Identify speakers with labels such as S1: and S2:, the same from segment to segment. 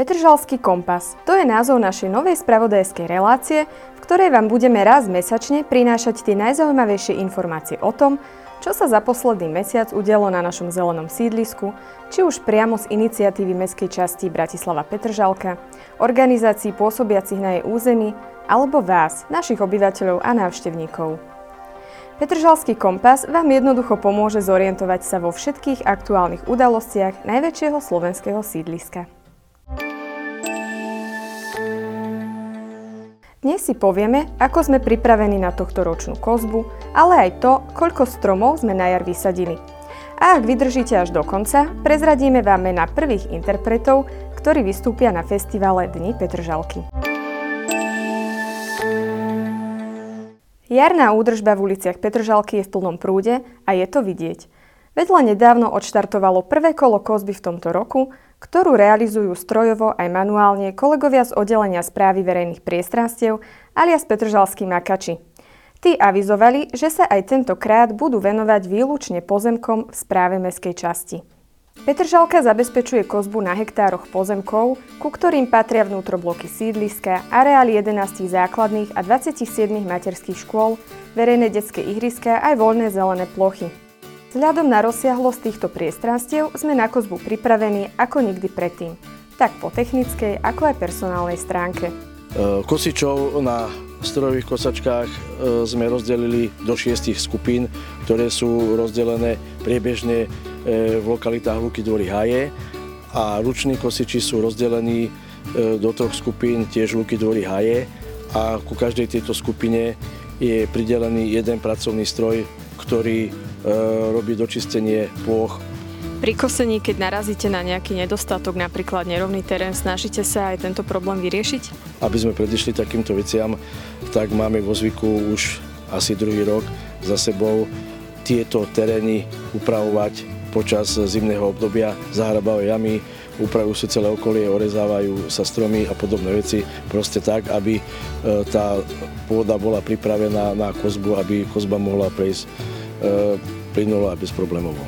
S1: Petržalský kompas. To je názov našej novej spravodajskej relácie, v ktorej vám budeme raz mesačne prinášať tie najzaujímavejšie informácie o tom, čo sa za posledný mesiac udialo na našom zelenom sídlisku, či už priamo z iniciatívy mestskej časti Bratislava Petržalka, organizácií pôsobiacich na jej území, alebo vás, našich obyvateľov a návštevníkov. Petržalský kompas vám jednoducho pomôže zorientovať sa vo všetkých aktuálnych udalostiach najväčšieho slovenského sídliska. Dnes si povieme, ako sme pripravení na tohto ročnú kozbu, ale aj to, koľko stromov sme na jar vysadili. A ak vydržíte až do konca, prezradíme vám mena prvých interpretov, ktorí vystúpia na festivale Dni Petržalky. Jarná údržba v uliciach Petržalky je v plnom prúde a je to vidieť. Vedľa nedávno odštartovalo prvé kolo kozby v tomto roku, ktorú realizujú strojovo aj manuálne kolegovia z oddelenia správy verejných priestranstiev alias Petržalskí makači. Tí avizovali, že sa aj tentokrát budú venovať výlučne pozemkom v správe mestskej časti. Petržalka zabezpečuje kozbu na hektároch pozemkov, ku ktorým patria vnútrobloky sídliska, areál 11 základných a 27 materských škôl, verejné detské ihriska aj voľné zelené plochy. Vzhľadom na rozsiahlosť týchto priestranstiev sme na kozbu pripravení ako nikdy predtým, tak po technickej ako aj personálnej stránke.
S2: E, kosičov na strojových kosačkách e, sme rozdelili do šiestich skupín, ktoré sú rozdelené priebežne e, v lokalitách Luky Dvory Haje a ruční kosiči sú rozdelení do troch skupín tiež Luky Dvory Haje a ku každej tejto skupine je pridelený jeden pracovný stroj, ktorý E, robí dočistenie plôch.
S1: Pri kosení, keď narazíte na nejaký nedostatok, napríklad nerovný terén, snažíte sa aj tento problém vyriešiť?
S2: Aby sme predišli takýmto veciam, tak máme vo zvyku už asi druhý rok za sebou tieto terény upravovať počas zimného obdobia, zahrabávajú jamy, upravujú si celé okolie, orezávajú sa stromy a podobné veci, proste tak, aby e, tá pôda bola pripravená na kozbu, aby kozba mohla prejsť E, plynulo a bezproblémovo.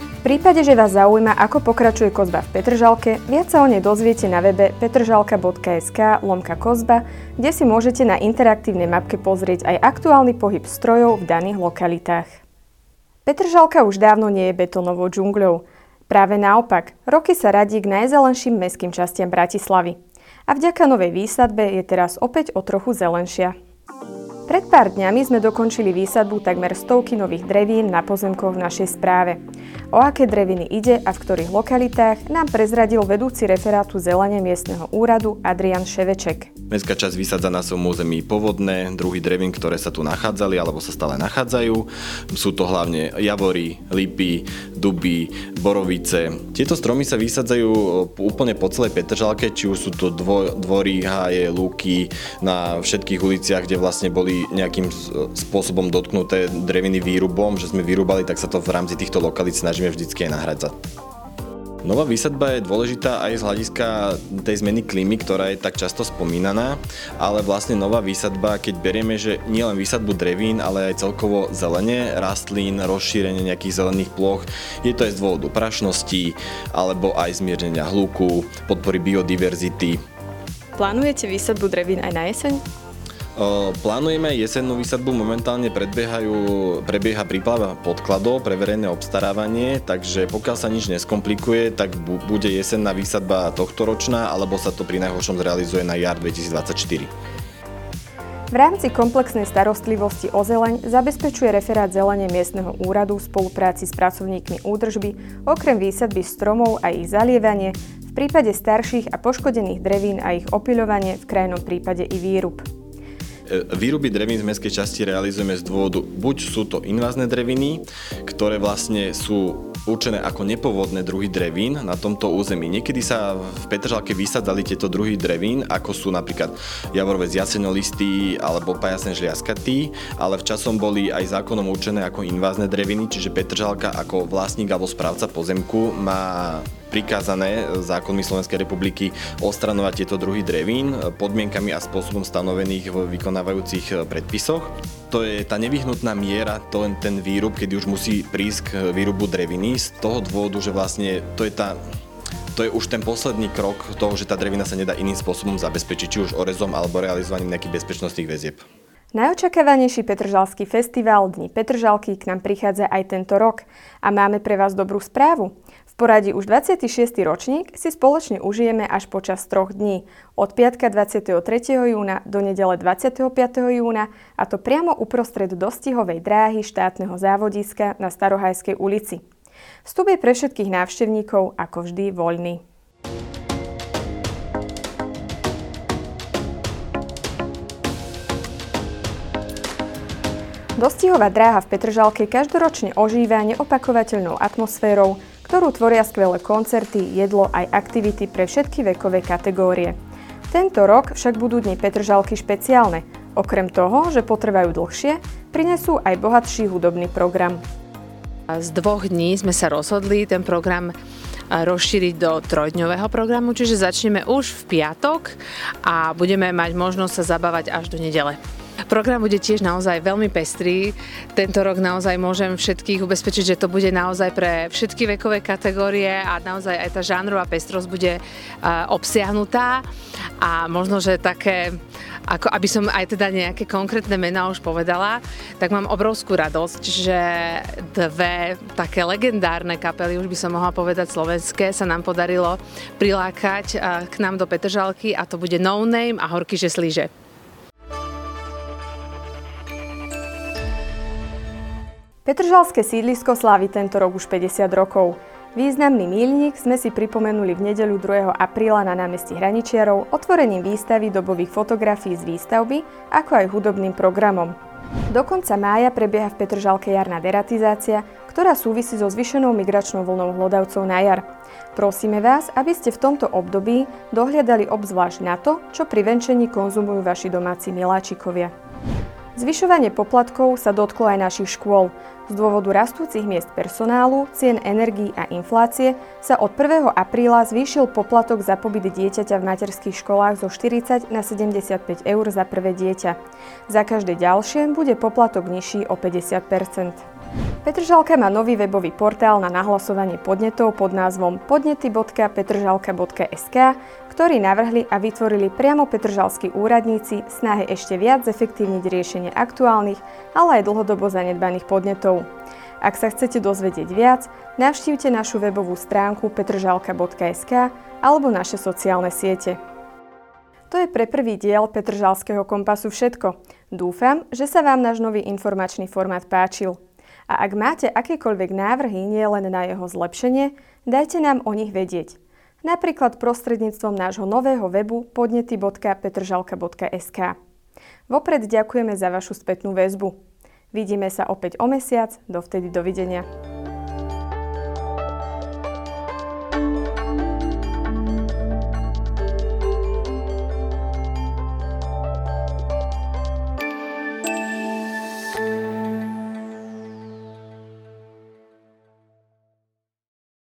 S1: V prípade, že vás zaujíma, ako pokračuje kozba v Petržalke, viac sa o nej dozviete na webe petržalka.sk lomka kozba, kde si môžete na interaktívnej mapke pozrieť aj aktuálny pohyb strojov v daných lokalitách. Petržalka už dávno nie je betónovou džungľou. Práve naopak, roky sa radí k najzelenším mestským častiam Bratislavy. A vďaka novej výsadbe je teraz opäť o trochu zelenšia. Pred pár dňami sme dokončili výsadbu takmer stovky nových drevín na pozemkoch v našej správe. O aké dreviny ide a v ktorých lokalitách nám prezradil vedúci referátu zelene miestneho úradu Adrian Ševeček.
S3: Mestská časť vysadza na svojom území povodné, druhy drevín, ktoré sa tu nachádzali alebo sa stále nachádzajú. Sú to hlavne javory, lipy, duby, borovice. Tieto stromy sa vysadzajú úplne po celej Petržalke, či už sú to dvo, dvory, háje, lúky, na všetkých uliciach, kde vlastne boli nejakým spôsobom dotknuté dreviny výrubom, že sme vyrúbali, tak sa to v rámci týchto lokalít snažíme vždycky aj nahradzať. Nová výsadba je dôležitá aj z hľadiska tej zmeny klímy, ktorá je tak často spomínaná, ale vlastne nová výsadba, keď berieme, že nielen výsadbu drevín, ale aj celkovo zelenie, rastlín, rozšírenie nejakých zelených ploch, je to aj z dôvodu prašnosti alebo aj zmiernenia hluku, podpory biodiverzity.
S1: Plánujete výsadbu drevín aj na jeseň?
S3: Plánujeme jesennú výsadbu, momentálne predbiehajú, prebieha príprava podkladov pre verejné obstarávanie, takže pokiaľ sa nič neskomplikuje, tak bude jesenná výsadba tohto ročná, alebo sa to pri najhoršom zrealizuje na jar 2024.
S1: V rámci komplexnej starostlivosti o zeleň zabezpečuje referát zelene miestneho úradu v spolupráci s pracovníkmi údržby okrem výsadby stromov a ich zalievanie, v prípade starších a poškodených drevín a ich opiľovanie, v krajnom prípade i výrub.
S3: Výruby drevín z mestskej časti realizujeme z dôvodu, buď sú to invázne dreviny, ktoré vlastne sú určené ako nepovodné druhy drevín na tomto území. Niekedy sa v Petržalke vysadzali tieto druhy drevín, ako sú napríklad javorové zjasenolisty alebo pajasné žliaskatý, ale v časom boli aj zákonom určené ako invázne dreviny, čiže Petržalka ako vlastník alebo správca pozemku má prikázané zákonmi Slovenskej republiky ostranovať tieto druhy drevín podmienkami a spôsobom stanovených v vykonávajúcich predpisoch. To je tá nevyhnutná miera, to len ten výrub, kedy už musí prísť k výrubu dreviny z toho dôvodu, že vlastne to je tá to je už ten posledný krok toho, že tá drevina sa nedá iným spôsobom zabezpečiť, či už orezom alebo realizovaním nejakých bezpečnostných väzieb.
S1: Najočakávanejší Petržalský festival Dni Petržalky k nám prichádza aj tento rok a máme pre vás dobrú správu poradí už 26. ročník si spoločne užijeme až počas troch dní, od piatka 23. júna do nedele 25. júna a to priamo uprostred dostihovej dráhy štátneho závodiska na Starohajskej ulici. Vstup je pre všetkých návštevníkov ako vždy voľný. Dostihová dráha v Petržalke každoročne ožíva neopakovateľnou atmosférou, ktorú tvoria skvelé koncerty, jedlo aj aktivity pre všetky vekové kategórie. Tento rok však budú dni Petržalky špeciálne. Okrem toho, že potrvajú dlhšie, prinesú aj bohatší hudobný program.
S4: Z dvoch dní sme sa rozhodli ten program rozšíriť do trojdňového programu, čiže začneme už v piatok a budeme mať možnosť sa zabávať až do nedele. Program bude tiež naozaj veľmi pestrý. Tento rok naozaj môžem všetkých ubezpečiť, že to bude naozaj pre všetky vekové kategórie a naozaj aj tá žánrová pestrosť bude obsiahnutá a možno, že také ako aby som aj teda nejaké konkrétne mená už povedala, tak mám obrovskú radosť, že dve také legendárne kapely, už by som mohla povedať slovenské, sa nám podarilo prilákať k nám do Petržalky a to bude No Name a Horky Žeslíže.
S1: Petržalské sídlisko slávi tento rok už 50 rokov. Významný mílnik sme si pripomenuli v nedeľu 2. apríla na námestí Hraničiarov otvorením výstavy dobových fotografií z výstavby, ako aj hudobným programom. Do konca mája prebieha v Petržalke jarná deratizácia, ktorá súvisí so zvyšenou migračnou vlnou hlodavcov na jar. Prosíme vás, aby ste v tomto období dohľadali obzvlášť na to, čo pri venčení konzumujú vaši domáci miláčikovia. Zvyšovanie poplatkov sa dotklo aj našich škôl. Z dôvodu rastúcich miest personálu, cien energií a inflácie sa od 1. apríla zvýšil poplatok za pobyt dieťaťa v materských školách zo 40 na 75 eur za prvé dieťa. Za každé ďalšie bude poplatok nižší o 50 Petržalka má nový webový portál na nahlasovanie podnetov pod názvom podnety.petržalka.sk, ktorý navrhli a vytvorili priamo petržalskí úradníci v snahe ešte viac zefektívniť riešenie aktuálnych, ale aj dlhodobo zanedbaných podnetov. Ak sa chcete dozvedieť viac, navštívte našu webovú stránku petržalka.sk alebo naše sociálne siete. To je pre prvý diel Petržalského kompasu všetko. Dúfam, že sa vám náš nový informačný formát páčil. A ak máte akékoľvek návrhy nie len na jeho zlepšenie, dajte nám o nich vedieť. Napríklad prostredníctvom nášho nového webu podnety.petržalka.sk. Vopred ďakujeme za vašu spätnú väzbu. Vidíme sa opäť o mesiac, dovtedy dovidenia.